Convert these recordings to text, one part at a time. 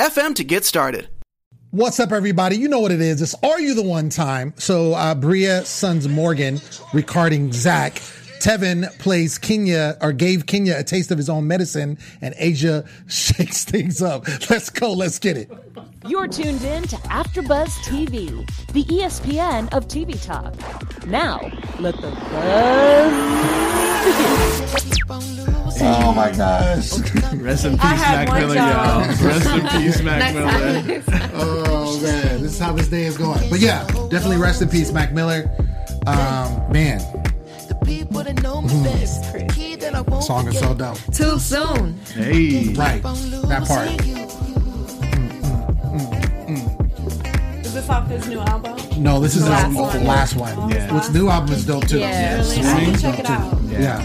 anchor.fm to get started. What's up, everybody? You know what it is. It's Are You the One Time? So, uh, Bria Sons Morgan recording Zach. Tevin plays Kenya or gave Kenya a taste of his own medicine, and Asia shakes things up. Let's go. Let's get it. You're tuned in to AfterBuzz TV, the ESPN of TV talk. Now, let the buzz begin. Oh my gosh. Rest in peace, Mac Miller, y'all. Rest in peace, Mac Miller. Oh man, this is how this day is going. But yeah, definitely rest in peace, Mac Miller. Um, man, song is so dope. Too soon. Hey, Right, that part. Mm-hmm. Is this off his new album? No, this is the Last last, one. last one. Yeah. Which new album is dope too. Yeah, really. Swing. I can check it out. Yeah.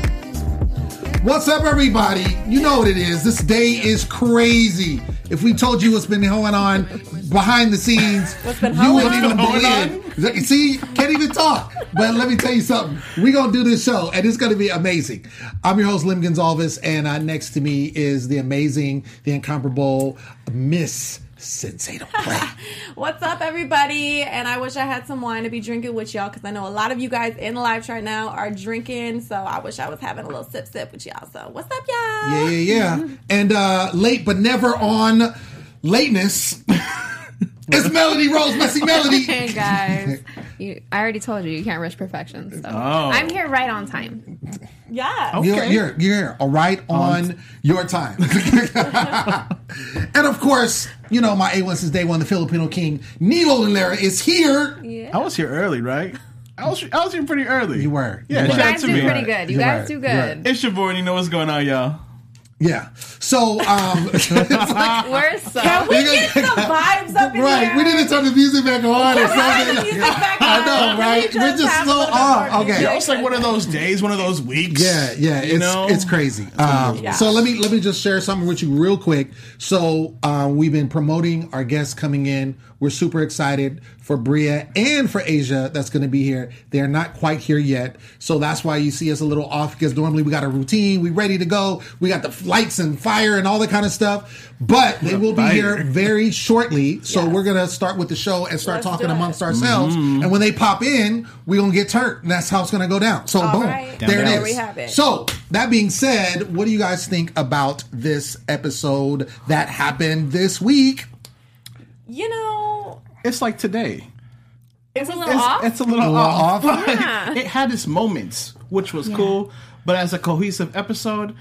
What's up, everybody? You know what it is. This day is crazy. If we told you what's been going on behind the scenes, What's been you wouldn't even believe. See, can't even talk. But let me tell you something. We're gonna do this show, and it's gonna be amazing. I'm your host, Lem Gonsalves, and uh, next to me is the amazing, the incomparable Miss Sensei Don't Play. What's up, everybody? And I wish I had some wine to be drinking with y'all because I know a lot of you guys in the live right now are drinking. So I wish I was having a little sip sip with y'all. So what's up, y'all? Yeah, yeah, yeah. And uh late but never on lateness. it's Melody Rose, Messy Melody. Hey guys, you, I already told you you can't rush perfection. So Oh. I'm here right on time. Yeah. You're, Okay. you're, you're all right on your time. and of course, you know, my A1 since day one, the Filipino king, Nino Llanera is here. Yeah. I was here early, right? I was I was here pretty early. You were. Yeah, You You were. shout out guys to do me. pretty good. You You're guys right. do good. It's your boy. and You know what's going on, y'all. Yeah. So, um, it's like, We're so. Can we get some vibes up in right, here? we need to turn the music back on or Turn the something. music back I know, Can we right? We're just have a so off. Okay. Yeah, it's like one of those days, one of those weeks. Yeah, yeah, You it's know? it's crazy. Um, Yeah. So let me let me just share something with you real quick. So uh, we've been promoting our guests coming in. We're super excited for Bria and for Asia that's going to be here. They're not quite here yet, so that's why you see us a little off because normally we got a routine, we ready to go, we got the lights and fire and all that kind of stuff. But they will be here very shortly. So Yes. we're gonna start with the show and start Let's talking amongst ourselves. Mm-hmm. And when they pop in, we're gonna get turned. And that's how it's gonna go down. So All boom, right. there Down, it down. is. we have it. So that being said, what do you guys think about this episode that happened this week? You know, It's like today. it's a little It's, off. it's a little, little off. off? Yeah. it had its moments, which was cool. But as a cohesive episode,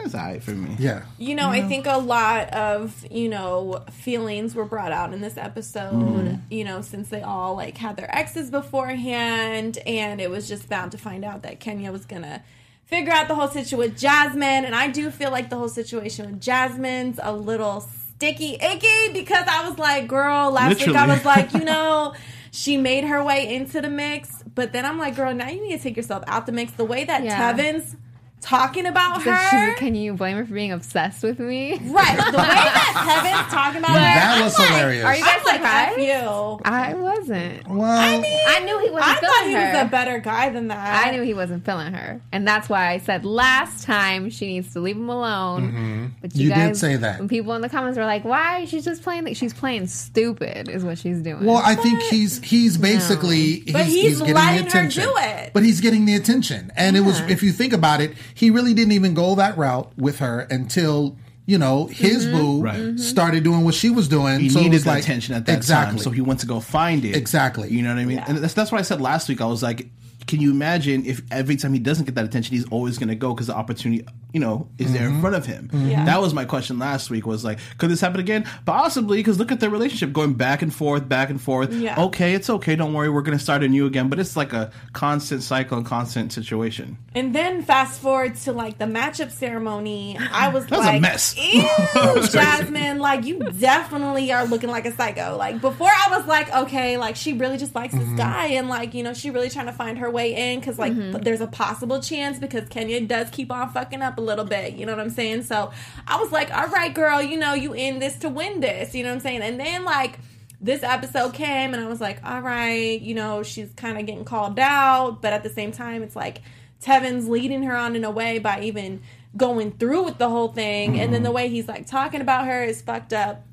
it's alright for me. Yeah. You know, I think a lot of, you know, feelings were brought out in this episode, Mm-hmm. you know, since they all like had their exes beforehand and it was just bound to find out that Kenya was going to figure out the whole situation with Jasmine and I do feel like the whole situation with Jasmine's a little sticky icky because I was like, girl, last week I was like, you know, she made her way into the mix, but then I'm like, girl, now you need to take yourself out the mix. The way that Yeah. Tevin's talking about So her. she's- can you blame her for being obsessed with me? Right. The way that Tevin's talking about her. That was I'm like- hilarious. Are you guys I'm like, F surprised? you. I wasn't. well, I mean, I knew he wasn't I thought feeling he was a better guy than that. I knew he wasn't feeling her, and that's why I said last time she needs to leave him alone. Mm-hmm. But you, You did guys, say that. When people in the comments were like, "Why? She's just playing. like, She's playing stupid," is what she's doing. well, I think he's he's basically But he's getting letting the her attention. do it. But he's getting the attention, and it was if you think about it, he really didn't even go that route with her until. You know, his mm-hmm. boo Right. Mm-hmm. started doing what she was doing. He so it needed was the like- attention at that exactly. time, so he went to go find it. Exactly. You know what I mean? And that's that's what I said last week. I was like, can you imagine if every time he doesn't get that attention, he's always going to go because the opportunity you know, is there Mm-hmm. in front of him? Yeah. That was my question last week. Was like, could this happen again? Possibly, because look at their relationship going back and forth, back and forth. Yeah. Okay, it's okay. Don't worry, we're going to start anew again. But it's like a constant cycle and constant situation. And then fast forward to like the matchup ceremony, I was That was a like, mess. Ew, Jasmine, like you definitely are looking like a psycho. Like before, I was like, okay, like she really just likes Mm-hmm. this guy, and like you know, she really trying to find her way in because like mm-hmm. there's a possible chance because Kenya does keep on fucking up a little bit. You know what I'm saying? So I was like, all right, girl, you know, you in this to win this. You know what I'm saying? And then like this episode came and I was like, all right, you know, she's kind of getting called out, but at the same time, it's like Tevin's leading her on in a way by even going through with the whole thing. And then the mm-hmm. way he's like talking about her is fucked up.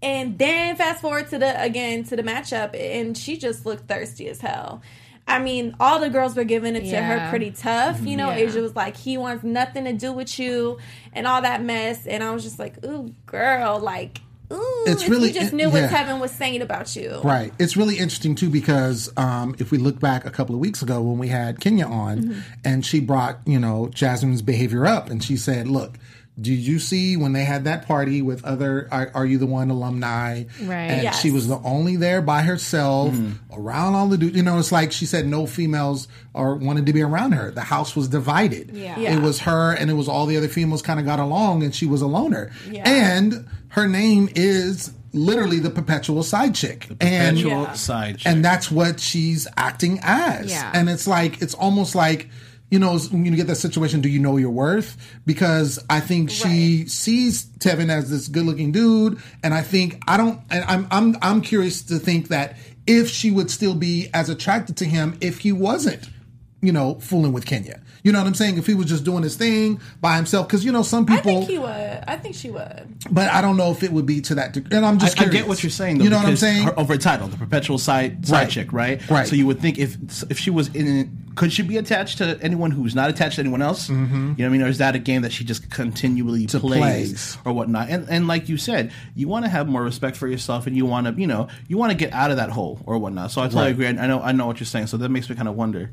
And then fast forward to the again to the matchup, and she just looked thirsty as hell. I mean, all the girls were giving it to her pretty tough. You know, Yeah. Asia was like, he wants nothing to do with you and all that mess. And I was just like, ooh, girl, like, ooh, It's if really- you just knew what yeah. Tevin was saying about you. Right. It's really interesting too because um, if we look back a couple of weeks ago when we had Kenya on Mm-hmm. and she brought, you know, Jasmine's behavior up and she said, look, did you see when they had that party with other Are, Are You the One alumni? Right. And Yes. she was the only there by herself mm-hmm. around all the dudes. You know, it's like she said no females or wanted to be around her. The house was divided. Yeah. Yeah. It was her and it was all the other females kind of got along and she was a loner. Yeah. And her name is literally the perpetual side chick. and Perpetual Yeah. side chick. and that's what she's acting as. Yeah. And it's like it's almost like you know when you get that situation, do you know your worth? Because I think she Right. sees Tevin as this good-looking dude, and I think I don't. And I'm I'm I'm curious to think that if she would still be as attracted to him if he wasn't, you know, fooling with Kenya. You know what I'm saying? If he was just doing his thing by himself, because you know some people. I think he would. I think she would. but I don't know if it would be to that degree. And I'm just I curious. get what you're saying. Though, you know what I'm saying? Her, over title, the perpetual side side Right. chick, right? Right. So you would think if if she was in, could she be attached to anyone who's not attached to anyone else? Mm-hmm. You know what I mean? Or is that a game that she just continually plays, plays. or whatnot? And and like you said, you want to have more respect for yourself, and you want to you know you want to get out of that hole or whatnot. So I totally Right. agree. I know I know what you're saying. So that makes me kind of wonder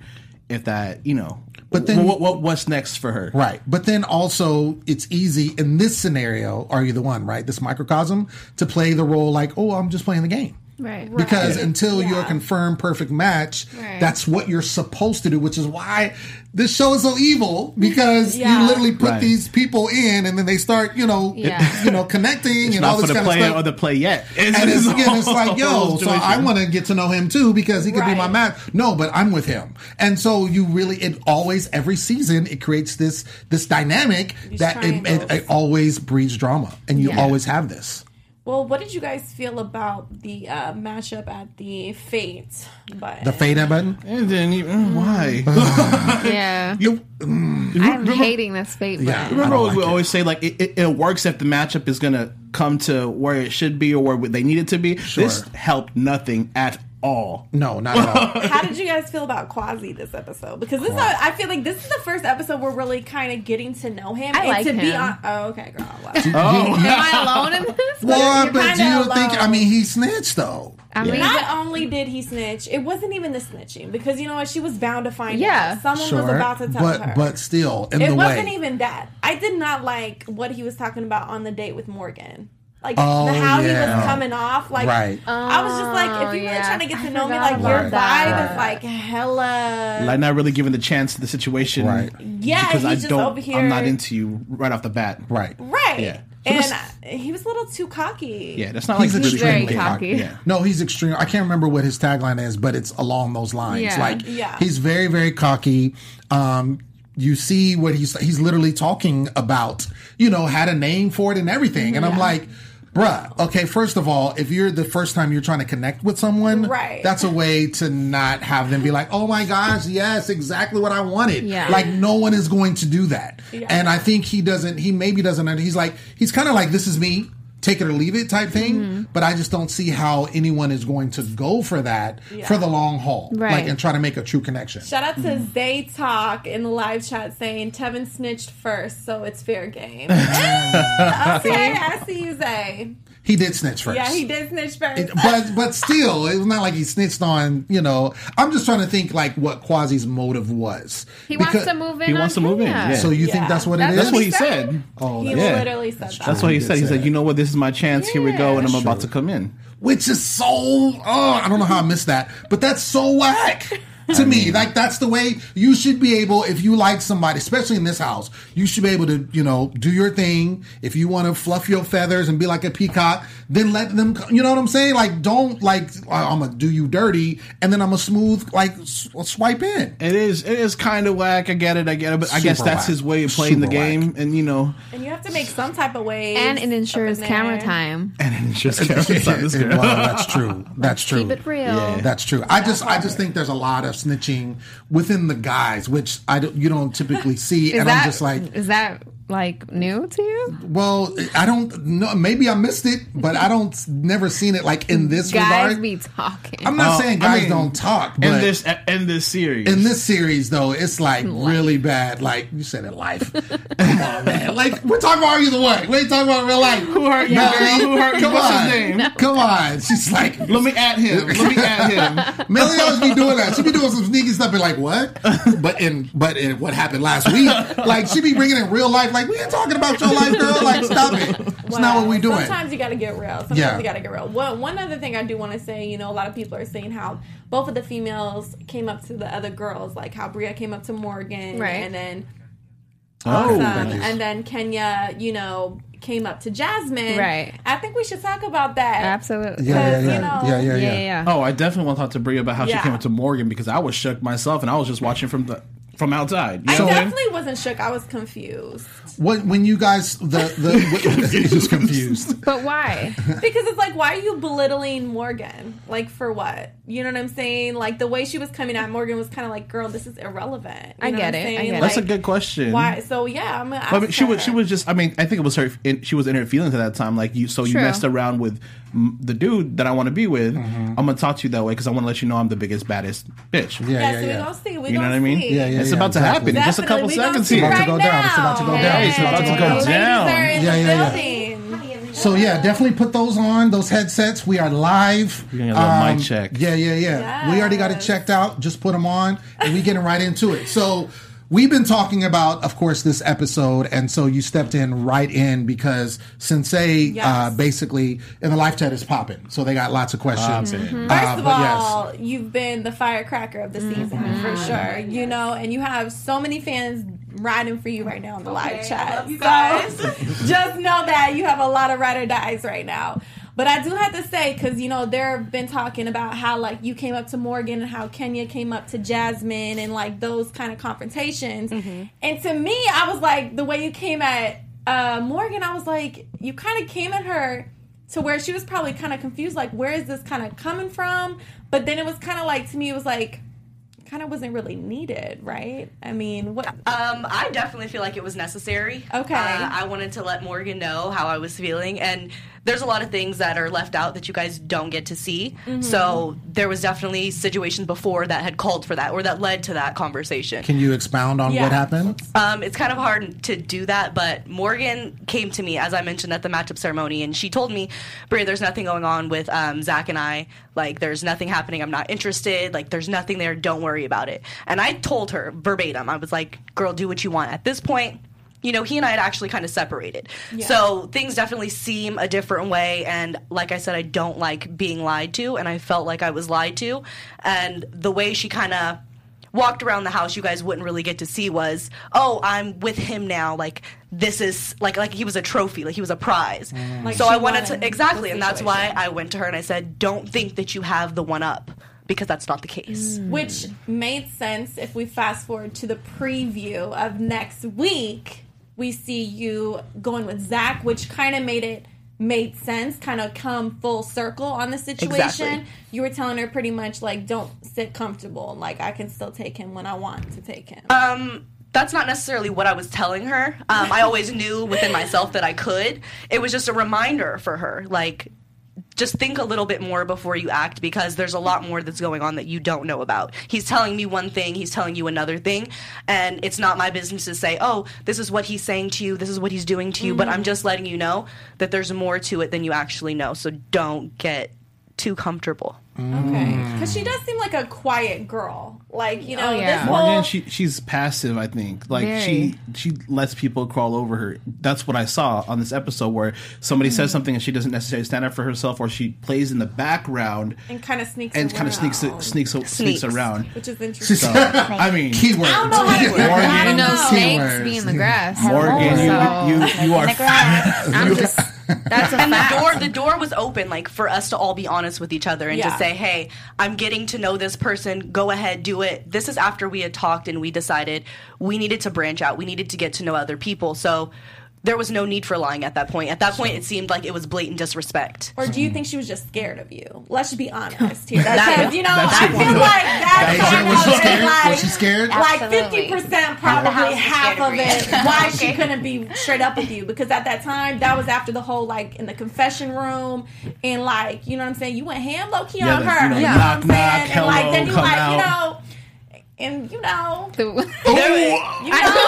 if that you know. But then- what, what what's next for her? Right. But then also, it's easy in this scenario, are you the one, right? This microcosm, to play the role like, oh, I'm just playing the game. Right. Because until Yeah. you're a confirmed perfect match, Right. that's what you're supposed to do, which is why this show is so evil because Yeah. you literally put Right. these people in and then they start, you know, Yeah. you know, connecting It's and all not for this the kind of play stuff. or the play yet. It's, And it's, it's again, it's like, yo, so I want to get to know him too because he could be my Right. match. No, but I'm with him, and so you really, it always every season it creates this this dynamic These that it, it, it always breeds drama, and you Yeah. always have this. Well, what did you guys feel about the uh, matchup at the Fate? But The fade button. And then even why? Yeah. you, I'm hating this fate Yeah. button. Remember I don't we it. always say, like it, it, it works if the matchup is gonna come to where it should be or where they need it to be. This helped nothing at all. No, not at all. how did you guys feel about Kwasi this episode? Because this, is, I feel like this is the first episode we're really kind of getting to know him. I and like to be him. on. Oh, okay, girl. Wow. Oh, Am I alone in this? well, you're but do kinda you think? I mean, he snitched though. I mean, Not only did he snitch, it wasn't even the snitching because you know what? She was bound to find Yeah. out. Someone Sure, was about to tell but her. but still, in it the wasn't way. even that. I did not like what he was talking about on the date with Morgan. Like Oh, the, how he was coming off. Like Right. I was just like, if Oh, you're really trying to get to I know me, like your that. vibe is like hella. like not really giving the chance to the situation, Right. Yeah, Because he's I just don't, over here. I'm not into you right off the bat. right. right. Yeah. And So I- he was a little too cocky. Yeah, that's not He's like extremely very cocky. Yeah, No, he's extreme. I can't remember what his tagline is, but it's along those lines. Yeah. Like Yeah. he's very, very cocky. Um, you see what he's he's literally talking about. You know, had a name for it and everything. And I'm like, bruh. Okay, first of all, if you're the first time you're trying to connect with someone, Right. That's a way to not have them be like, oh my gosh, yes, exactly what I wanted. Yeah. Like no one is going to do that. Yeah. And I think he doesn't. He maybe doesn't. He's like he's kind of like this is me. Take it or leave it type thing. Mm-hmm. But I just don't see how anyone is going to go for that for the long haul, Right. like and try to make a true connection. Shout out to Mm-hmm. Zay Talk in the live chat saying Tevin snitched first, so it's fair game. okay, I see you, Zay. He did snitch first. Yeah, he did snitch first. but but still, it was not like he snitched on. You know, I'm just trying to think like what Kwasi's motive was. He wants Because- to move in. He on wants to move in, yeah. So you Yeah. think that's what it That's is? That's what he said. Oh, he Yeah. literally said that. That's what he He said. He said, "You know what? This is my chance. Here we go, and I'm That's about true. to come in." which is so oh I don't know how I missed that, but that's so whack. To me, like that's the way you should be able. If you like somebody, especially in this house, you should be able to, you know, do your thing. If you want to fluff your feathers and be like a peacock, then let them. You know what I'm saying? Like, don't like I'm gonna do you dirty, and then I'm gonna smooth like s- swipe in. It is. It is kind of whack. I get it. I get it. But I guess that's whack. his way of playing the Super whack. game, and you know, And you have to make some type of way. And it ensures camera time. and it's just cameras on this girl. well, that's true. That's true. Keep it real. That's true. I just I just think there's a lot of snitching within the guys, which I don't, you don't typically see, and that I'm just like, is that like new to you? well, I don't know. Maybe I missed it, but I don't never seen it like in this Guys regard. be talking. I'm not Oh, saying I guys mean, don't talk, but in this in this series. in this series though, it's like really bad. Like you said in life. Come on, man. Like we're talking about either way. We ain't talking about real life. Who hurt you, Melody, girl? Who hurt you? Come What's on. his name? Come on. She's like, Let me at him. Let me at him. Melody always be doing that. She be doing some sneaky stuff and like what? But in but in what happened last week, like she be bringing in real life. Like we ain't talking about your life, girl. Like stop it. It's not what we doing. Sometimes you got to get real. Sometimes Yeah. you got to get real. One, one other thing I do want to say, you know, a lot of people are saying how both of the females came up to the other girls, like how Bria came up to Morgan, Right. and then Oh, Awesome. thank and then Kenya, you know, came up to Jasmine. Right. I think we should talk about that. Absolutely. yeah, yeah, yeah. you know- yeah, yeah, Yeah, yeah, yeah. Oh, I definitely want to talk to Bria about how Yeah. she came up to Morgan because I was shook myself, and I was just watching from the from outside. You I know what I mean? definitely wasn't shook. I was confused What when you guys the the just confused. But why? because it's like, why are you belittling Morgan? Like for what? You know what I'm saying? Like the way she was coming at Morgan was kind of like, girl, this is irrelevant. You I know get what I'm it. I get it. That's a good question. Why? So yeah, I'm gonna ask I mean, she was she was just. I mean, I think it was her. In, she was in her feelings at that time. Like you, so you True. messed around with the dude that I want to be with. Mm-hmm. I'm gonna talk to you that way because I want to let you know I'm the biggest, baddest bitch. Yeah, Yeah, yeah, so we yeah. gonna see. We You know gonna what I mean? Yeah, yeah, It's yeah, about to happen in just a couple Definitely, we gonna seconds see here. About to right go down. It's about to go down. It's about to go down. are in Yeah, yeah. So yeah, definitely put those on those headsets. We are live. We're gonna get a little mic um, check. Yeah, yeah, yeah. We already got it checked out. Just put them on, and we getting right into it. So we've been talking about, of course, this episode, and so you stepped in right in because Sensei Yes. uh, basically in the live chat is popping. So they got lots of questions. Poppin'. Uh, First of but yes. all, you've been the firecracker of the season for sure. You know, and you have so many fans riding for you right now in the live chat. you So, guys. just know that you have a lot of ride or dies right now. But I do have to say, because you know, they've been talking about how like you came up to Morgan and how Kenya came up to Jasmine and like those kind of confrontations. And to me, I was like, the way you came at uh, Morgan, I was like, you kind of came at her to where she was probably kind of confused, like, where is this kind of coming from? But then it was kind of like, to me, it was like, kind of wasn't really needed, right? I mean, what? Um, I definitely feel like it was necessary. Okay. Uh, I wanted to let Morgan know how I was feeling, and there's a lot of things that are left out that you guys don't get to see. Mm-hmm. So there was definitely situations before that had called for that or that led to that conversation. Can you expound on Yeah. what happened? Um, it's kind of hard to do that, but Morgan came to me, as I mentioned, at the matchup ceremony, and she told me, Bria, there's nothing going on with um, Zach and I. Like, there's nothing happening. I'm not interested. Like, there's nothing there. Don't worry about it. And I told her verbatim, I was like, girl, do what you want. At this point, you know, he and I had actually kind of separated. So things definitely seem a different way. And like I said, I don't like being lied to, and I felt like I was lied to. And the way she kind of walked around the house you guys wouldn't really get to see was oh i'm with him now like this is like like he was a trophy like he was a prize mm. Like so i wanted wanted to exactly and that's why i went to her and i said don't think that you have the one up because that's not the case mm. Which made sense if we fast forward to the preview of next week. We see you going with Zach, which kind of made it made sense, kind of come full circle on the situation. Exactly. You were telling her pretty much like, don't sit comfortable. Like I can still take him when I want to take him. um that's not necessarily what I was telling her. Um, I always knew within myself that I could. It was just a reminder for her, like just think a little bit more before you act because there's a lot more that's going on that you don't know about. He's telling me one thing, he's telling you another thing, and it's not my business to say, "Oh, this is what he's saying to you, this is what he's doing to you," but I'm mm-hmm. just letting you know that there's more to it than you actually know. So don't get too comfortable. Okay. Because she does seem like a quiet girl. Like, you know, Oh, yeah. this Morgan, whole. she she's passive. I think like Very. she she lets people crawl over her. That's what I saw on this episode where somebody Mm-hmm. says something and she doesn't necessarily stand up for herself, or she plays in the background and kind of sneaks and kind of sneaks around, sneaks sneaks, Sneaks. around. Which is interesting. So I mean, Keyword. I don't know how to You Morgan, know, know. snakes Keywords. be in the grass. Morgan, So- you you you are. I'm just. That's And the door the door was open like for us to all be honest with each other and Yeah. just say, "Hey, I'm getting to know this person. Go ahead, do it." This is after we had talked and we decided we needed to branch out. We needed to get to know other people. So there was no need for lying at that point. At that point, it seemed like it was blatant disrespect. Or do you think she was just scared of you? Let's be honest here. That- Because, you know, that's I it. feel like that kind was she of scared? like, was she scared? like 50% probably half of of it Bria. why she couldn't be straight up with you because at that time that was after the whole like in the confession room and like you know what I'm saying you went ham low key Yeah, on her you know, you know knock, what I'm saying knock, and like hello, then you like out. you know and you know The- you know so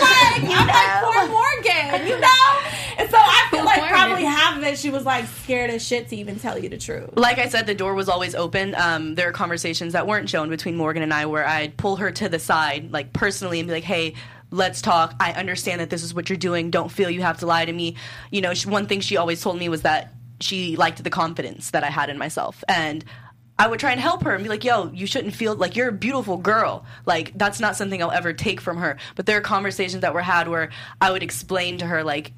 like I'm like poor Morgan you know and so I feel like probably half of it she was like scared as shit to even tell you the truth Like I said, the door was always open. Um, there are conversations that weren't shown between Morgan and I where I'd pull her to the side, like personally, and be like, "Hey, let's talk. I understand that this is what you're doing. Don't feel you have to lie to me." You know, she, one thing she always told me was that she liked the confidence that I had in myself, and I would try and help her and be like, "Yo, you shouldn't feel like you're a beautiful girl. Like that's not something I'll ever take from her." But there are conversations that were had where I would explain to her like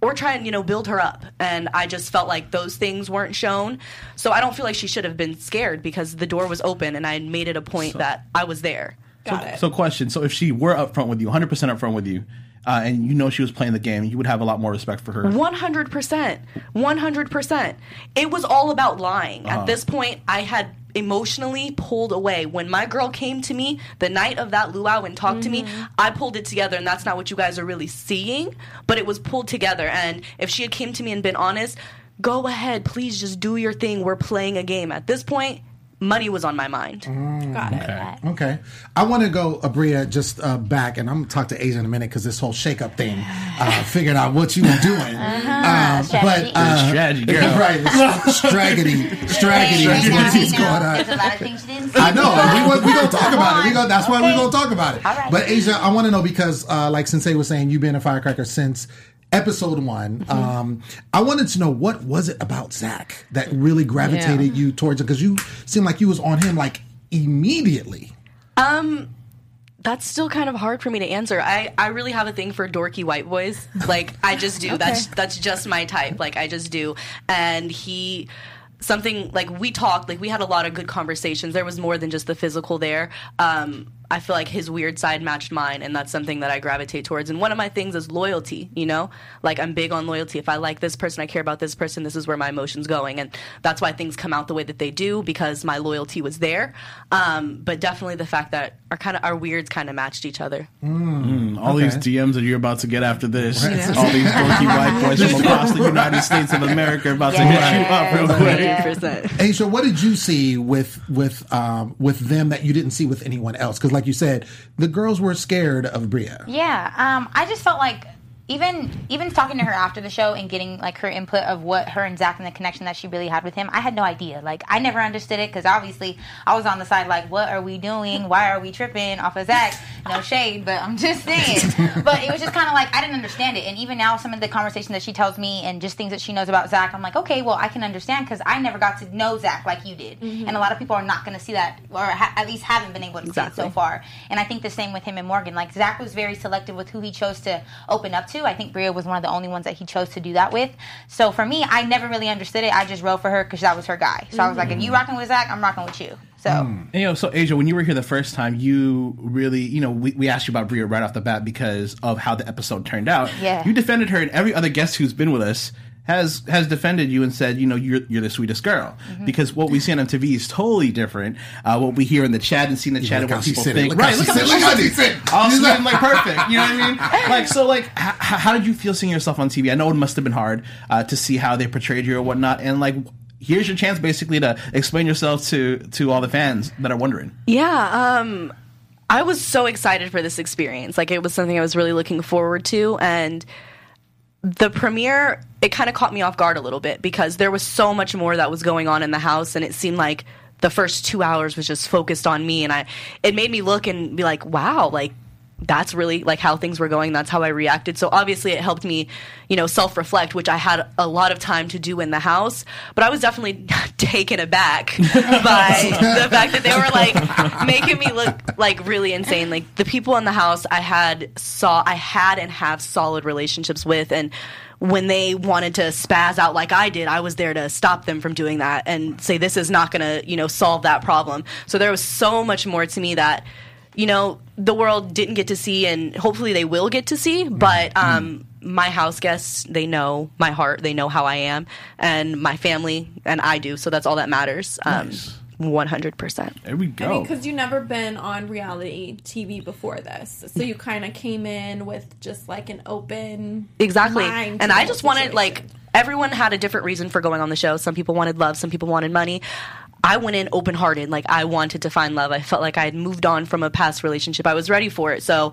or try and you know build her up and i just felt like those things weren't shown so i don't feel like she should have been scared because the door was open and i made it a point that i was there got it. So, question: So, if she were upfront with you, 100 percent upfront with you, uh, and you know she was playing the game, you would have a lot more respect for her. 100% 100% it was all about lying. At this point i had emotionally pulled away. When my girl came to me the night of that luau and talked to me i pulled it together and that's not what you guys are really seeing but it was pulled together. And if she had came to me and been honest go ahead please just do your thing. We're playing a game. At this point money was on my mind got it Okay. I want to go, Abria, just uh, back, and I'm going to talk to Asia in a minute because this whole shake-up thing uh, figured out what you were doing. Um, but uh, Strategy, girl. right, straggedy, straggedy, Hey, is now what we know going on. There's a lot of things you didn't see. I know. and We, we gonna talk about it. We gonna, that's why we're Okay. gonna talk about it. All right. But Asia, I want to know because, uh, like Sensei was saying, you've been a firecracker since episode one. Mm-hmm. Um, I wanted to know what was it about Zach that really gravitated you towards it because you seemed like you was on him like immediately. Um, that's still kind of hard for me to answer. I, I really have a thing for dorky white boys. Like I just do. That's that's just my type. Like I just do. And he something like we talked, like we had a lot of good conversations. There was more than just the physical there. Um I feel like his weird side matched mine, and that's something that I gravitate towards. And one of my things is loyalty, you know? Like, I'm big on loyalty. If I like this person, I care about this person, this is where my emotion's going. And that's why things come out the way that they do, because my loyalty was there. Um, but definitely the fact that our kind of our weirds kind of matched each other. All these DMs that you're about to get after this, all these dorky white boys from across the United States of America are about to hit you up real quick. 100%. Asia, what did you see with with um, with them that you didn't see with anyone else? Because, like you said, the girls were scared of Bria. Yeah, um, I just felt like even even talking to her after the show and getting like her input of what her and Zach and the connection that she really had with him, I had no idea. Like I never understood it because obviously I was on the side like, what are we doing? Why are we tripping off of Zach? No shade, but I'm just saying. but it was just kind of like I didn't understand it. And even now, some of the conversations that she tells me and just things that she knows about Zach, I'm like, okay, well I can understand because I never got to know Zach like you did, mm-hmm. and a lot of people are not going to see that or ha- at least haven't been able to see it so far. And I think the same with him and Morgan. Like Zach was very selective with who he chose to open up to. I think Bria was one of the only ones that he chose to do that with. So for me, I never really understood it. I just wrote for her because that was her guy. So I was like, if you mm. rocking with Zach, I'm rocking with you. So mm. And, you know, so Asia, when you were here the first time, you really, you know, we, we asked you about Bria right off the bat because of how the episode turned out. Yeah. You defended her, and every other guest who's been with us has has defended you and said, you know, you're you're the sweetest girl. Mm-hmm. Because what we see on MTV is totally different. Uh, what we hear in the chat and see in the chat look and what people think. Look right? Look how said it. Look how she she said it. All She's sitting like- like perfect. You know what I mean? Like so, like h- h- how did you feel seeing yourself on TV? I know it must have been hard uh, to see how they portrayed you or whatnot, and like. Here's your chance, basically, to explain yourself to to all the fans that are wondering. Yeah, um, I was so excited for this experience. Like it was something I was really looking forward to, and the premiere it kind of caught me off guard a little bit because there was so much more that was going on in the house, and it seemed like the first two hours was just focused on me, and I it made me look and be like, wow, like that's really like how things were going. That's how i reacted. So obviously it helped me you know self-reflect which i had a lot of time to do in the house. But i was definitely taken aback by the fact that they were like making me look like really insane. Like the people in the house i had saw i had and have solid relationships with. And when they wanted to spaz out like I did, I was there to stop them from doing that and say this is not going to, you know, solve that problem. So there was so much more to me that you know, the world didn't get to see, and hopefully they will get to see. But um, my house guests, they know my heart, they know how I am, and my family, and I do. So that's all that matters. Um, One hundred percent. There we I go. mean, because you've never been on reality TV before this, so you kind of came in with just like an open Exactly. mind And I whole just wanted like everyone had a different reason for going on the show. Some people wanted love, some people wanted money. I went in open hearted, like I wanted to find love. I felt like I had moved on from a past relationship. I was ready for it. So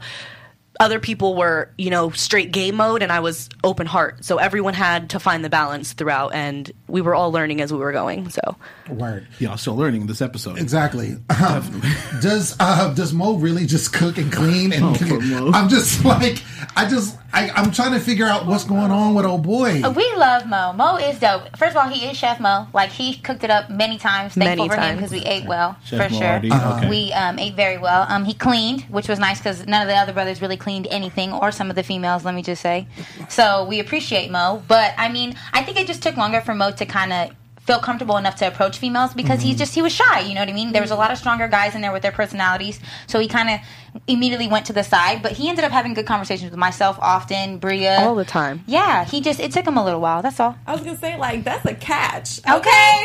other people were, you know, straight game mode and I was open heart. So everyone had to find the balance throughout and we were all learning as we were going. So Word. Y'all still learning this episode. Exactly. Um, does uh, does Mo really just cook and clean? And Oh, Mo. I'm just like, I just, I, I'm trying to figure out what's going on with old boy. We love Mo. Mo is dope. First of all, he is Chef Mo. Like he cooked it up many times. Thankful Many for him times. because we ate well Chef for Mo sure. Hardy, okay. We um, ate very well. Um, he cleaned, which was nice because none of the other brothers really cleaned anything, or some of the females. Let me just say. So we appreciate Mo, but I mean, I think it just took longer for Mo to kind of feel comfortable enough to approach females because Mm-hmm. he's just he was shy you know what i mean there was a lot of stronger guys in there with their personalities so he kind of immediately went to the side but he ended up having good conversations with myself often bria all the time. yeah, he just it took him a little while. That's all. I was gonna say like that's a catch. Okay,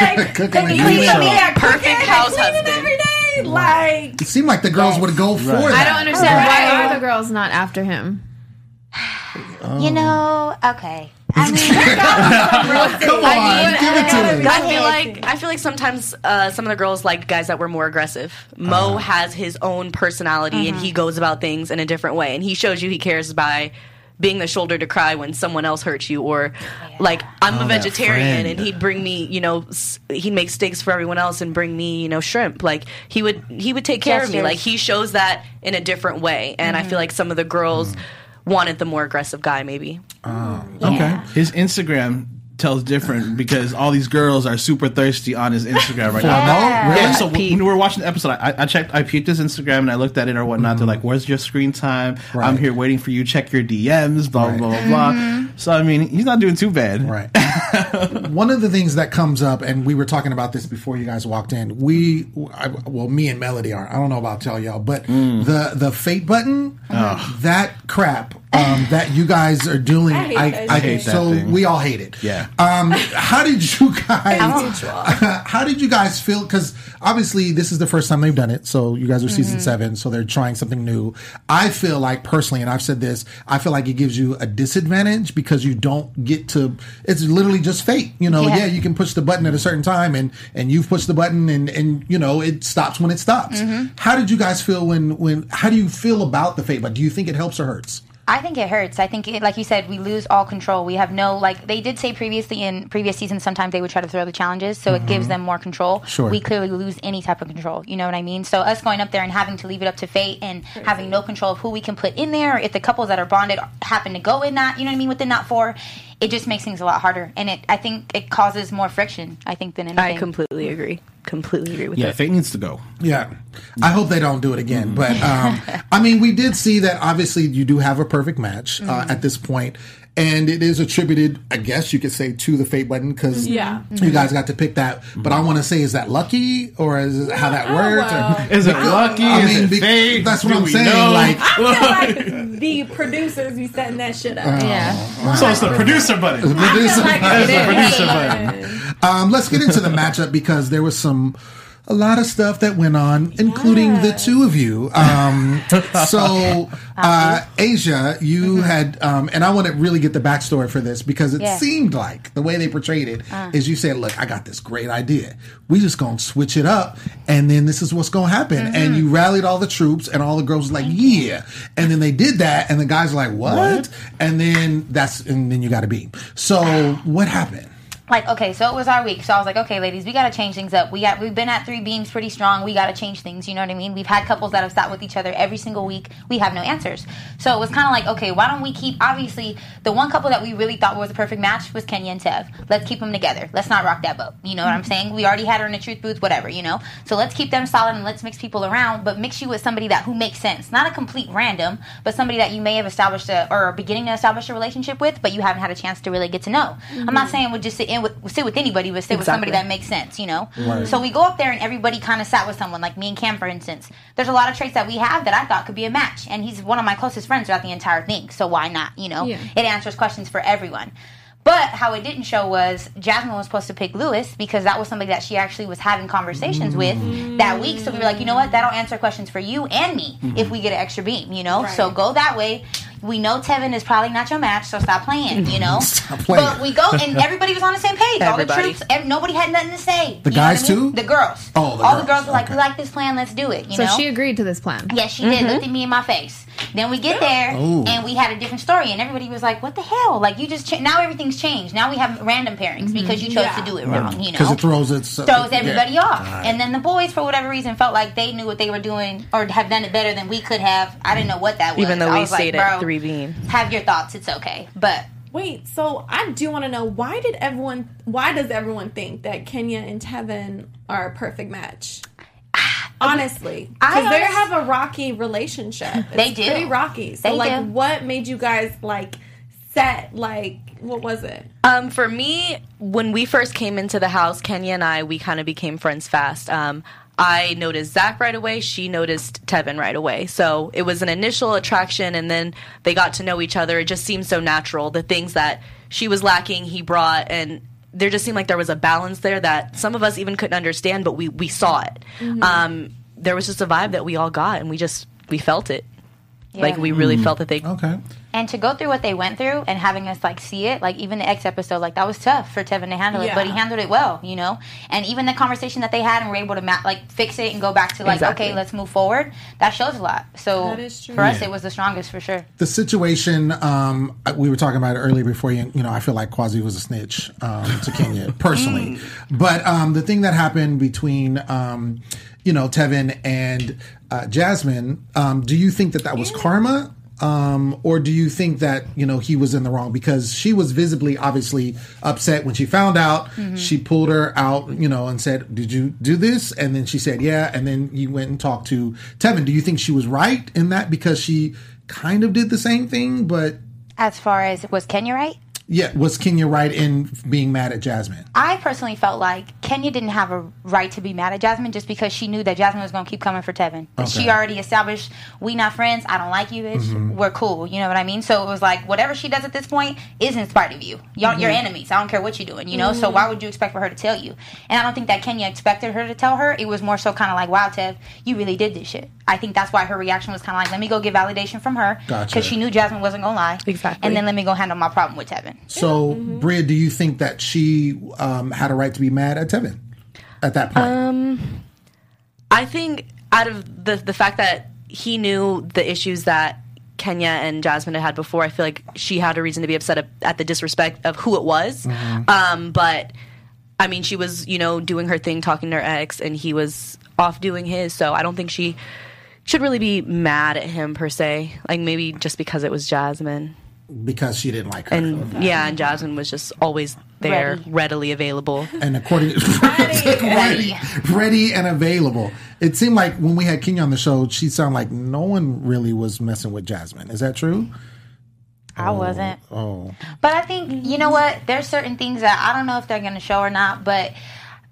like Cooking cooking, and clean, cleaning. Perfect house cleaning husband. every day, like It seemed like the girls would go for that. I don't understand Right. why are the girls not after him. You know, okay. I mean, Come on, give it to me. I feel like I feel like sometimes uh, some of the girls like guys that were more aggressive. Mo has his own personality and he goes about things in a different way, and he shows you he cares by being the shoulder to cry when someone else hurts you, or like I'm a oh, vegetarian and he'd bring me, you know, s- he'd make steaks for everyone else and bring me, you know, shrimp. Like he would he would take care of me. Gestures. Like he shows that in a different way, and I feel mm-hmm. like some of the girls mm. wanted the more aggressive guy, maybe. Oh. Okay. His Instagram tells different because all these girls are super thirsty on his Instagram right now. Mo? Really? Yeah, so when we were watching the episode, I, I checked, I peeked his Instagram and I looked at it or whatnot. They're mm-hmm. like, "Where's your screen time? I'm here waiting for you. Check your DMs." Blah Right. blah blah blah. Mm-hmm. So I mean, he's not doing too bad. Right. One of the things that comes up, and we were talking about this before you guys walked in. We, I, well, me and Melody are. I don't know about tell y'all, but mm. the the fate button, that crap um, that you guys are doing, I hate I, that I, shit. hate that so thing. we all hate it. Yeah. Um, how did you guys? how did you guys feel? Because obviously this is the first time they've done it. So you guys are season seven, so they're trying something new. I feel like personally, and I've said this, I feel like it gives you a disadvantage because you don't get to. It's literally just fate. You know, yeah, Yeah. you can push the button at a certain time, and and you've pushed the button, and and you know it stops when it stops. How did you guys feel when when? How do you feel about the fate? But do you think it helps or hurts? I think it hurts. I think, it, like you said, we lose all control. We have no like they did say previously in previous seasons. Sometimes they would try to throw the challenges, so it gives mm-hmm. them more control. Sure. We clearly lose any type of control. You know what I mean? So us going up there and having to leave it up to fate and having no control of who we can put in there, or if the couples that are bonded happen to go in that, you know what I mean, within that four, it just makes things a lot harder. And it, I think, it causes more friction. I think than anything. I completely agree. Completely agree with that. Yeah, it. Fate needs to go. Yeah. I hope they don't do it again. But um, I mean, we did see that obviously you do have a perfect match uh, at this point. And it is attributed, I guess you could say, to the fate button because Yeah. you guys got to pick that. But I want to say, is that lucky or is it how that Oh, works? Or- well. Is it lucky? I Is mean, it be- fate? that's what Do I'm saying. know? Like, I feel like the producers be setting that shit up. Yeah. so it's the producer button. I feel Producer like button. it's Producer button. Um, let's get into the matchup because there was some a lot of stuff that went on, including the two of you. Um, so, uh, Asia, you had, um, and I want to really get the backstory for this because it seemed like the way they portrayed it is you said, "Look, I got this great idea. We just gonna switch it up, and then this is what's gonna happen." And you rallied all the troops, and all the girls were like, "Yeah!" And then they did that, and the guys were like, "What?" And then that's, and then you got a beam. So, what happened? Like okay so it was our week. So i was like okay ladies we got to change things up. We got we've been at three beams pretty strong. We got to change things you know what i mean? We've had couples that have sat with each other every single week. We have no answers. So it was kind of like okay why don't we keep obviously the one couple that we really thought was a perfect match was kenya and tev. Let's keep them together. Let's not rock that boat. You know what i'm saying? We already had her in the truth booth whatever you know? So let's keep them solid and let's mix people around but mix you with somebody that who makes sense. Not a complete random but somebody that you may have established a, or are beginning to establish a relationship with but you haven't had a chance to really get to know. I'm not mm-hmm. saying would just sit in with sit with anybody but sit with somebody that makes sense you know so we go up there and everybody kind of sat with someone like me and cam for instance there's a lot of traits that we have that i thought could be a match and he's one of my closest friends throughout the entire thing so why not you know Yeah. it answers questions for everyone but how it didn't show was Jasmine was supposed to pick Lewis because that was somebody that she actually was having conversations with mm. that week. So we were like, you know what? That'll answer questions for you and me mm-hmm. if we get an extra beam, you know? So go that way. We know Tevin is probably not your match, so stop playing, you know? Stop playing. But we go and everybody was on the same page. All the Everybody. troops, and nobody had nothing to say. The You know guys I mean? too? The girls. Oh, the All girls. the girls were like, Okay. we like this plan, let's do it, you So know? she agreed to this plan. Yes, she did. Looked mm-hmm. at me in my face. Then we get there, Ooh. and we had a different story, and everybody was like, "What the hell? Like you just cha- now everything's changed. Now we have random pairings mm-hmm. because you chose Yeah. to do it wrong. You know? Because it throws it throws everybody yeah. off. And then the boys, for whatever reason, felt like they knew what they were doing or have done it better than we could have. I didn't know what that was. Even though we was like, stayed at "Bro, three beam. Have your thoughts. It's okay, but Wait, so I do want to know why did everyone? Why does everyone think that Kenya and Tevin are a perfect match? Honestly, I because they have a rocky relationship. They It's do. pretty rocky. So, They like, do. what made you guys like set? Like, what was it? Um, for me, when we first came into the house, Kenya and I, we kind of became friends fast. Um, I noticed Zach right away. She noticed Tevin right away. So it was an initial attraction, and then they got to know each other. It just seemed so natural. The things that she was lacking, he brought, and there just seemed like there was a balance there that some of us even couldn't understand, but we we saw it. Um, there was just a vibe that we all got, and we just we felt it. Like we really felt that they Okay. And to go through what they went through and having us like see it, like even the X episode, like that was tough for Tevin to handle it, Yeah. but he handled it well, you know. And even the conversation that they had and were able to ma- like fix it and go back to like, Exactly. okay, let's move forward. That shows a lot. So That is true. for us, Yeah. it was the strongest for sure. the situation um, we were talking about it earlier before you you know i feel like kwasi was a snitch um, to kenya personally but um, the thing that happened between um, you know tevin and uh, jasmine um, do you think that that was karma um, or do you think that you know he was in the wrong? Because she was visibly obviously upset when she found out. She pulled her out you know and said did you do this? And then she said yeah. And then you went and talked to tevin. Do you think she was right in that because she kind of did the same thing but As far as was Kenya right? Yeah was kenya right in being mad at jasmine I personally felt like Kenya didn't have a right to be mad at Jasmine just because she knew that Jasmine was going to keep coming for Tevin. She already established we not friends. I don't like you, bitch. Mm-hmm. We're cool. You know what I mean? So it was like whatever she does at this point is in spite of you. Y'all, mm-hmm. You're enemies. I don't care what you're doing. You know. So mm. why would you expect for her to tell you? And I don't think that Kenya expected her to tell her. It was more so kind of like, wow, Tev, you really did this shit. I think that's why her reaction was kind of like, let me go get validation from her because Gotcha. she knew Jasmine wasn't gonna lie. Exactly. And then let me go handle my problem with Tevin. So bria do you think that she um, had a right to be mad at tevin at that point I think out of the the fact that he knew the issues that Kenya and Jasmine had had before, I feel like she had a reason to be upset at, at the disrespect of who it was. Um, but I mean, she was you know doing her thing, talking to her ex, and he was off doing his. So I don't think she should really be mad at him per se. Like maybe just because it was Jasmine, because she didn't like her and yeah, and Jasmine was just always there, Ready. readily available. and according to ready, ready and available. It seemed like when we had Kenya on the show, she sounded like no one really was messing with Jasmine. Is that true? I oh, wasn't. Oh, But I think you know what? There's certain things that I don't know if they're going to show or not. But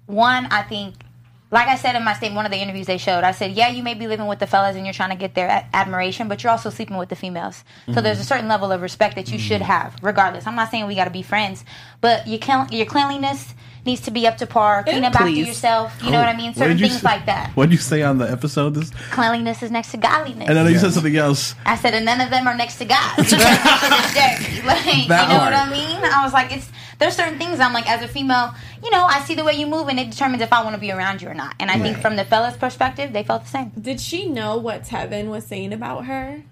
one, I think, like I said in my statement, one of the interviews they showed, I said, yeah, you may be living with the fellas and you're trying to get their a- admiration, but you're also sleeping with the females. So there's a certain level of respect that you should mm-hmm. have, regardless. I'm not saying we got to be friends, but your clean- your cleanliness needs to be up to par. Clean up after yourself. You know what I mean? Certain things say- like that. What did you say on the episode? This, Cleanliness is next to godliness. and then you said something else. I said, and none of them are next to God. Because it's dirty. Like, you know That what I mean? I was like, it's there's certain things I'm like, as a female, you know, I see the way you move, and it determines if I want to be around you or not. And I think from the fellas' perspective, they felt the same. Did she know what Tevin was saying about her?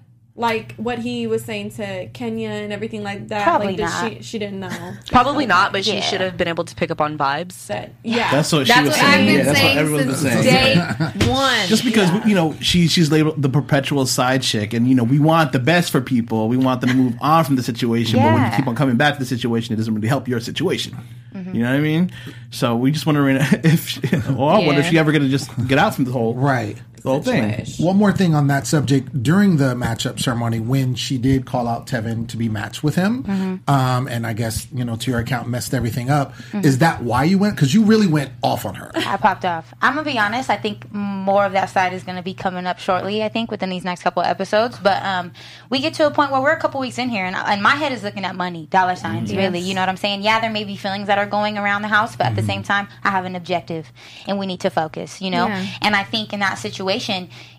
Like what he was saying to Kenya and everything like that? Probably like, did not. She, she didn't know. Probably not, but she Yeah. should have been able to pick up on vibes. That, yeah. That's what she That's was what I've saying. been Yeah, that's what saying everyone's been since saying. day one. Just because you know she she's labeled the perpetual side chick, and you know we want the best for people. We want them to move on from the situation, but when you keep on coming back to the situation, it doesn't really help your situation. Mm-hmm. You know what I mean? So we just wondering if, she, well, I wonder if Yeah. she ever going to just get out from the whole right. Whole thing. One more thing on that subject during the matchup ceremony, when she did call out Tevin to be matched with him, Mm-hmm. um, and I guess you know to your account messed everything up. Is that why you went? Because you really went off on her. I popped off. I'm gonna be honest. I think more of that side is gonna be coming up shortly. I think within these next couple of episodes. But um, we get to a point where we're a couple weeks in here, and, and my head is looking at money, dollar signs. Really, you know what I'm saying? Yeah, there may be feelings that are going around the house, but at the same time, I have an objective, and we need to focus. You know. Yeah. And I think in that situation,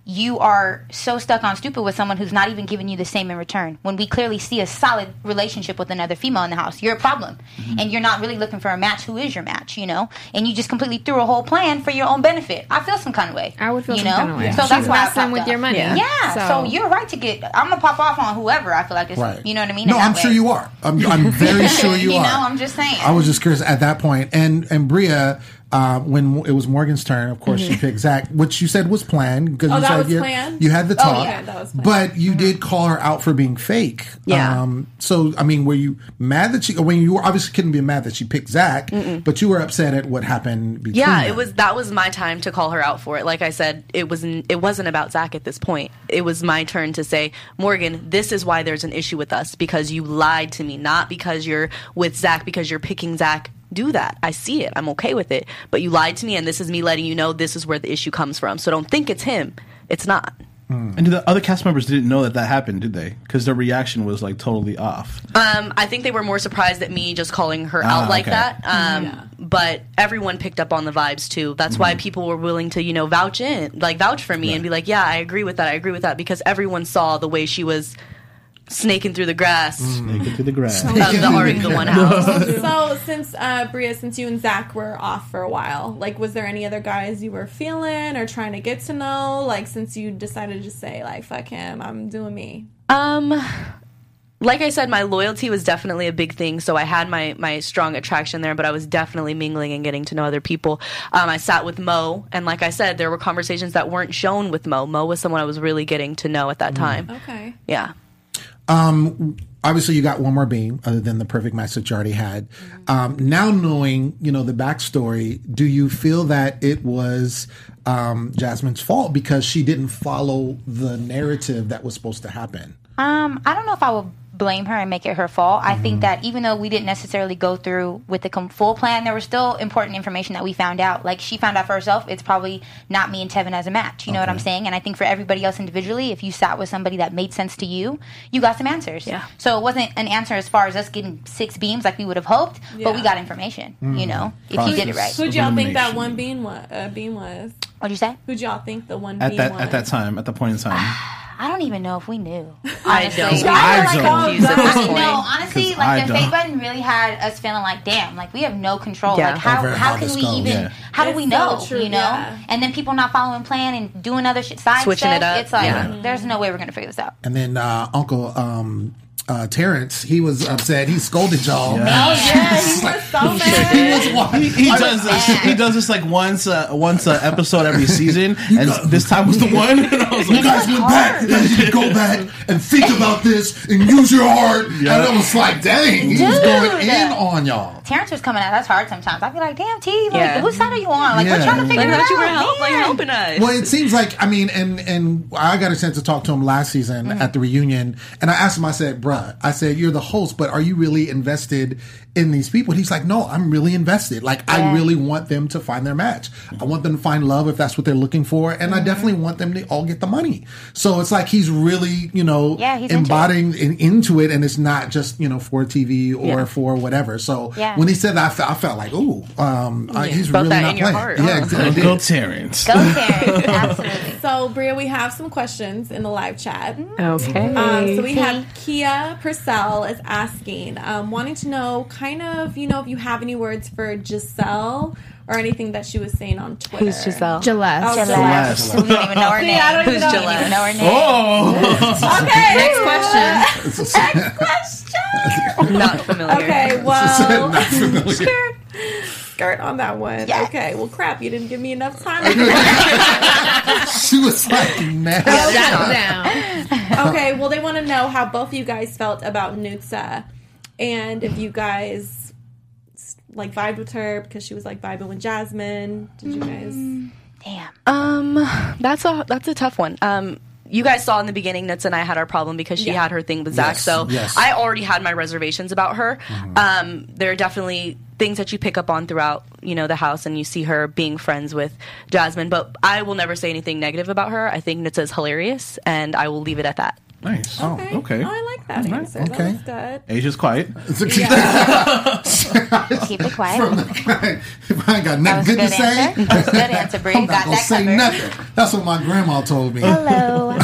you are so stuck on stupid with someone who's not even giving you the same in return. When we clearly see a solid relationship with another female in the house, you're a problem. Mm-hmm. And you're not really looking for a match who is your match, you know? And you just completely threw a whole plan for your own benefit. I feel some kind of way. I would feel you some know? kind of way. So She's that's why I messing popped with up. your money. Yeah. Yeah, so, you're right to get. I'm gonna pop off on whoever I feel like it's. Right. You know what I mean? No, I'm sure you are. I'm, I'm very sure you, You are. know, I'm just saying. I was just curious at that point, and and Bria. Uh, when it was Morgan's turn, of course, she picked Zach, which you said was planned because Mm-hmm. Oh, you said was you, planned? you had the Oh, talk, yeah, that was planned. but you did call her out for being fake. Yeah. Um, so, I mean, were you mad that she? When you were obviously couldn't be mad that she picked Zach, but you were upset at what happened between. Yeah, them. it was that was my time to call her out for it. Like I said, it wasn't it wasn't about Zach at this point. It was my turn to say, Morgan, this is why there's an issue with us because you lied to me, not because you're with Zach because you're picking Zach. Do that. I see it. I'm okay with it. But you lied to me, and this is me letting you know this is where the issue comes from. So don't think it's him. It's not. And the other cast members didn't know that that happened, did they? Because their reaction was like totally off. Um, I think they were more surprised at me just calling her Ah, out like okay. that. Um, Yeah. But everyone picked up on the vibes too. That's why people were willing to, you know, vouch in, like vouch for me and be like, "Yeah, I agree with that. I agree with that," because everyone saw the way she was snaking through the grass Snaking through the grass. of the already the one house. so since uh Bria, since you and Zach were off for a while, like was there any other guys you were feeling or trying to get to know? Like since you decided to just say like fuck him, I'm doing me. Um, like I said, my loyalty was definitely a big thing. So I had my my strong attraction there, but I was definitely mingling and getting to know other people. Um, I sat with Mo, and like I said, there were conversations that weren't shown with Mo. Mo was someone I was really getting to know at that time. Okay. Yeah. Obviously you got one more beam other than the perfect match that you already had. Um, now knowing you know the backstory, do you feel that it was um, Jasmine's fault because she didn't follow the narrative that was supposed to happen? Um, I don't know if I would blame her and make it her fault. I Mm-hmm. think that even though we didn't necessarily go through with the com- full plan, there was still important information that we found out. Like she found out for herself, it's probably not me and Tevin as a match. You know what I'm saying? And I think for everybody else individually, if you sat with somebody that made sense to you, you got some answers. Yeah. So it wasn't an answer as far as us getting six beams like we would have hoped, but we got information. Mm-hmm. You know, if you did it right. Who'd y'all think that one beam was? Uh, beam was? What'd you say? Who'd y'all think the one At beam that was? at that time, at that point in time. I don't even know if we knew. I Honestly. don't. I I'm don't. confused at this I point. know, honestly, 'Cause like I the don't. fake button really had us feeling like, damn, like we have no control. Yeah. Like how Over how how can we goes. even Yeah. how do It's we so know? true, you know? yeah. And then people not following plan and doing other shit side Switching stuff. it up, It's like yeah. there's no way we're gonna figure this out. And then uh, Uncle um, uh, Terrence, he was upset. He scolded y'all. Oh yeah, he was so mad. He, he does this. He does this like once, uh, once a episode every season, and this time was the one. And I was You guys went back and you go back and think about this and use your heart. And I was like, dang, he was Dude. going in on y'all. Terrence was coming at us hard sometimes. I'd be like, damn T, like Yeah. whose side are you on? Like we're trying to figure Like it out. you were help, like helping us. Well, it seems like I mean, and and I got a chance to talk to him last season Mm-hmm. at the reunion, and I asked him. I said, "Bruh, I said, "You're the host, but are you really invested in these people?" He's like, "No, I'm really invested. Like, I really want them to find their match. I want them to find love if that's what they're looking for, and I Mm-hmm. definitely want them to all get the money." So it's like he's really, you know, Yeah, he's into embodying in, into it, and it's not just you know for TV or Yeah. for whatever. So Yeah. when he said that, I felt, I felt like, "Ooh, um, uh, he's Felt really not in your playing." heart, Yeah, exactly. Go Terrence. Go Terrence, absolutely. So, Bria, we have some questions in the live chat. Okay. Um, so we have Kia Purcell is asking, um, wanting to know kind of, you know, if you have any words for Giselle or anything that she was saying on Twitter. Who's Giselle? Gillette. Oh, Gillette. Celeste. We don't even know her See, name. I don't even Who's know. Gillette? even know her name. Oh, Okay. Next question. Next question. Not familiar. Okay, well, Not familiar. skirt, skirt on that one. Yes. Okay, well, crap, you didn't give me enough time. she was like, "Man." Shut down. okay, well, they want to know how both of you guys felt about Nutsa and if you guys like vibed with her because she was like vibing with Jasmine. Did you guys? Damn. Um, that's a that's a tough one. Um, you guys saw in the beginning, Nitz and I had our problem because she Yeah. had her thing with Zach. Yes, So yes. I already had my reservations about her. Um, there are definitely things that you pick up on throughout, you know, the house, and you see her being friends with Jasmine. But I will never say anything negative about her. I think Nitz is hilarious, and I will leave it at that. Nice. Oh, okay. Oh, okay. Oh, I like that answer. Okay. That was good. Asia's quiet. Keep it quiet. if I ain't got nothing good, good, to answer. say, that good answer, Bree. I'm not gonna say covered. nothing. That's what my grandma told me. Hello.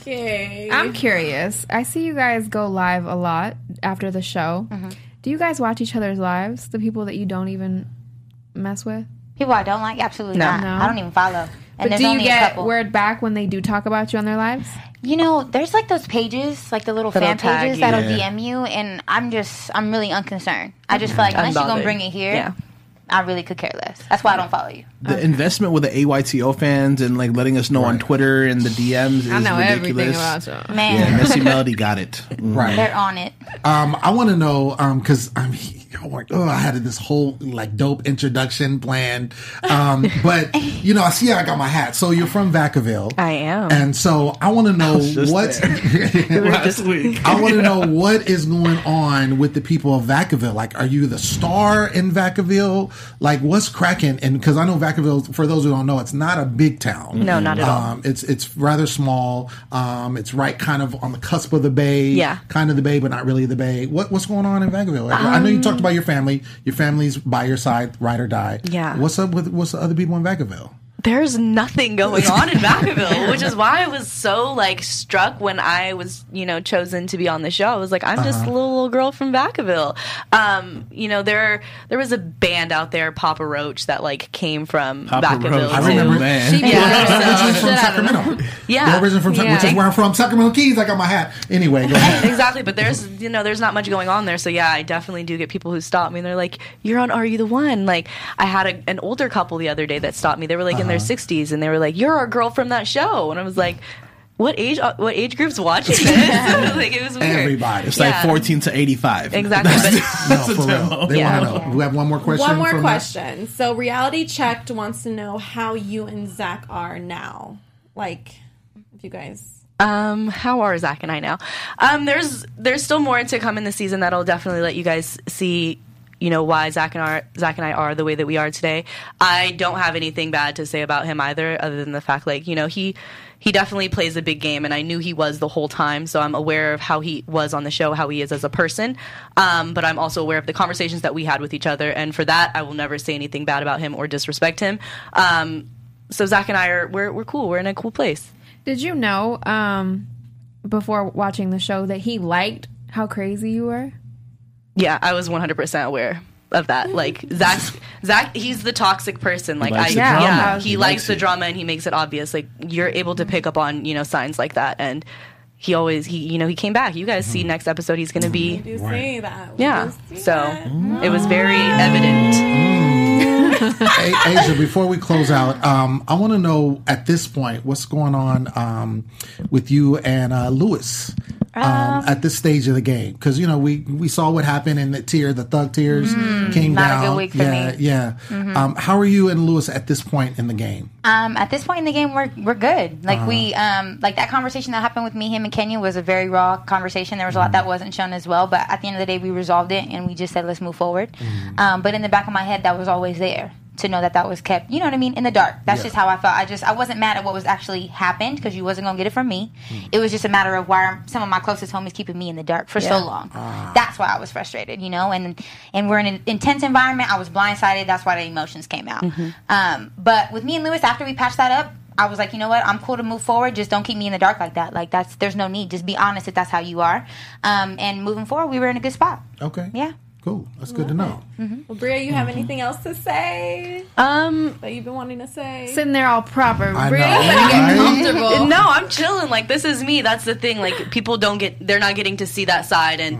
Okay. I'm curious. I see you guys go live a lot after the show. Mm-hmm. Do you guys watch each other's lives? The people that you don't even mess with? People I don't like, absolutely No. not. No. I don't even follow. And But there's do you only a get couple. word back when they do talk about you on their lives? You know, there's like those pages, like the little That'll fan tag pages you. that'll Yeah. DM you, and I'm just, I'm really unconcerned. I just feel like unless you're gonna bring it here, Yeah. I really could care less. That's why I don't follow you. The investment with the AYTO fans and like letting us know on Twitter and the DMs is I know ridiculous. everything about you. Man, Yeah, Messy Melody got it. Right. they're on it. Um, I want to know um, because I'm. Oh, I had this whole like dope introduction planned, um, but you know, I see I got my hat. So you're from Vacaville, I am. and so I want to know what. Last week. I want to know what is going on with the people of Vacaville. Like, are you the star in Vacaville? Like, what's cracking? And because I know Vacaville, for those who don't know, it's not a big town. No, not at all. Um, it's it's rather small. Um, it's right kind of on the cusp of the bay. Yeah. kind of the bay, but not really the bay. What what's going on in Vacaville? I know you talked about your family. Your family's by your side, ride or die. Yeah. What's up with what's the other people in Vacaville? There's nothing going on in Vacaville, which is why I was so like struck when I was, you know, chosen to be on the show. I was like, I'm just a little, little girl from Vacaville. Um, you know, there there was a band out there, Papa Roach, that like came from Papa Vacaville. Roach. I too. remember- man. She Yeah, beat so- originally from shit out of them. Sacramento. Yeah. They're originally from Yeah. which is where I'm from, Sacramento Kings. I got my hat. Anyway, go ahead. exactly but there's you know there's not much going on there so yeah i definitely do get people who stop me and they're like you're on are you the one like i had a, an older couple the other day that stopped me they were like in their 60s and they were like you're our girl from that show and i was like what age uh, what age group's watching this like it was weird Everybody. It's like 14 to 85. exactly but No, for real. They Yeah. want to know. We have one more question. One more from question. So, Reality Checked wants to know how you and Zach are now. Like, if you guys. Um, how are Zach and I now? Um, there's there's still more to come in the season that'll definitely let you guys see, you know, why Zach and our Zach and I are the way that we are today. I don't have anything bad to say about him either, other than the fact like you know he he definitely plays a big game, and I knew he was the whole time, so I'm aware of how he was on the show, how he is as a person. Um, but I'm also aware of the conversations that we had with each other, and for that, I will never say anything bad about him or disrespect him. Um, so Zach and I are we're we're cool. We're in a cool place. Did you know um, before watching the show that he liked how crazy you were? Yeah, I was 100% aware of that. Like Zach, Zach, he's the toxic person. Like I, likes the yeah, drama. he, He likes, likes the drama and he makes it obvious. Like you're able to pick up on you know signs like that, and he always he you know he came back. You guys see next episode he's gonna be Do say that. We yeah. see So that. it was very evident. A- Asia, before we close out, um, I want to know at this point what's going on um, with you and uh, Lewis. Um, at this stage of the game? Because you know we we saw what happened in the tier, the thug tiers came not a down. good week for yeah, yeah. Um, how are you and Lewis at this point in the game? Um, at this point in the game, we're we're good. Like we, Uh-huh. um, like that conversation that happened with me, him, and Kenya was a very raw conversation. There was a lot Mm-hmm. that wasn't shown as well, but at the end of the day, we resolved it and we just said, let's move forward. Mm-hmm. Um, but in the back of my head, that was always there to know that that was kept. You know what I mean? In the dark. That's Yeah. just how I felt. I just I wasn't mad at what was actually happened because you wasn't gonna get it from me. Mm. It was just a matter of why are some of my closest homies keeping me in the dark for so long. Ah. That's why I was frustrated, you know. And and we're in an intense environment. I was blindsided. That's why the emotions came out. Um, but with me and Lewis, after we patched that up. I was like, you know what? I'm cool to move forward. Just don't keep me in the dark like that. Like that's there's no need. Just be honest if that's how you are. Um, and moving forward, we were in a good spot. Okay. Yeah. Cool. That's good to know. Well, Bria, you have anything else to say Um, that you've been wanting to say? Sitting there all proper. I Bria, know, you get right? comfortable. No, I'm chilling. Like this is me. That's the thing. Like people don't get they're not getting to see that side and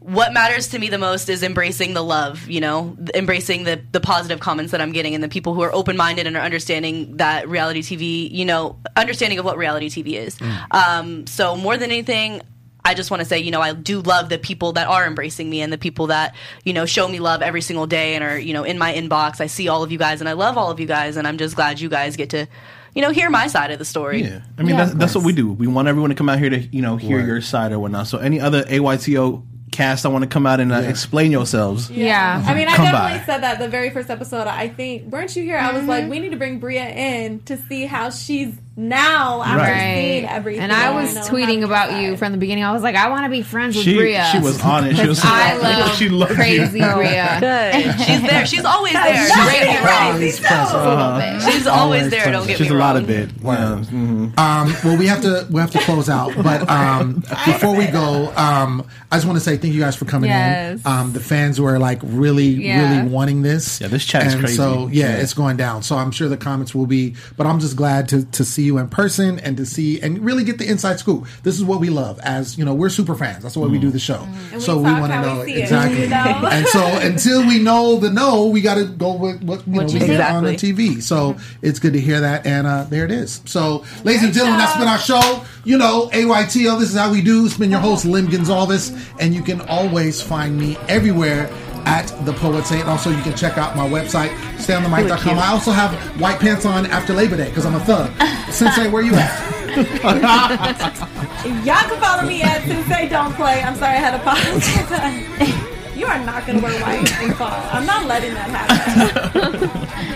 what matters to me the most is embracing the love, you know, embracing the the positive comments that I'm getting and the people who are open-minded and are understanding that reality TV, you know, understanding of what reality TV is. Um so more than anything I just want to say, you know, I do love the people that are embracing me and the people that, you know, show me love every single day and are, you know, in my inbox. I see all of you guys and I love all of you guys and I'm just glad you guys get to, you know, hear my side of the story. Yeah, I mean that's, that's what we do. We want everyone to come out here to you know hear your side or whatnot. So any other AYTO cast, I want to come out and uh, explain yourselves. Yeah. I mean, I Come definitely by. said that the very first episode. I think weren't you here? I was like, we need to bring Bria in to see how she's now after Right. seeing everything. And I was you know, tweeting about you from the beginning. I was like, I want to be friends with She Bria. she was on it. She was I love she loved crazy you. Bria. Good. She's there. She's always there. She's Don't get me wrong. Always present. She's always there. Don't get She's me a wrong. lot of it. Yeah. mhm. Um, well, we have to we have to close out, but um, before we go, um, I just want to say thank you guys for coming Yes. in. Um, the fans were like really, Yeah. really wanting this. Yeah, this chat is crazy. So yeah, Yeah. it's going down. So I'm sure the comments will be. But I'm just glad to to see you in person and to see and really get the inside scoop. This is what we love. As you know, we're super fans. That's why we do mm. the show. Mm. And so we we want to know see it, exactly. know? and so until we know the no, we got to go with what you know we you get think. on the TV. So mm-hmm. it's good to hear that, and uh, there it is. So, ladies and gentlemen, that's been our show. You know, AYTL. This is how we do. It's been your host Lem Gonsalves, and you can always find me everywhere at the Poet Saint. Also, you can check out my website, stayonthemic.com. I also have white pants on after Labor Day because I'm a thug. Sensei, where you at? Y'all can follow me at Sensei Don't Play. I'm sorry, I had to pause. you are not going to wear white in fall. I'm not letting that happen.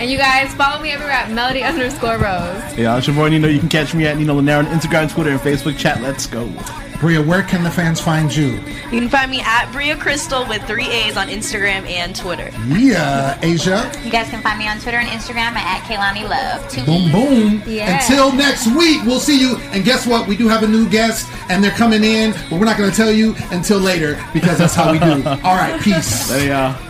And you guys follow me everywhere at Melody underscore Rose. Yeah, it's your boy Nino. You can catch me at Nino Llanera on Instagram, Twitter, and Facebook. Chat. Let's go. Bria, where can the fans find you? You can find me at Bria Crystal with three A's on Instagram and Twitter. Yeah, Asia. You guys can find me on Twitter and Instagram at Kaylani Love. Two Boom, E's. boom. Yeah. Until next week, we'll see you. And guess what? We do have a new guest, and they're coming in, but we're not going to tell you until later because that's how we do. All right, peace. There you are.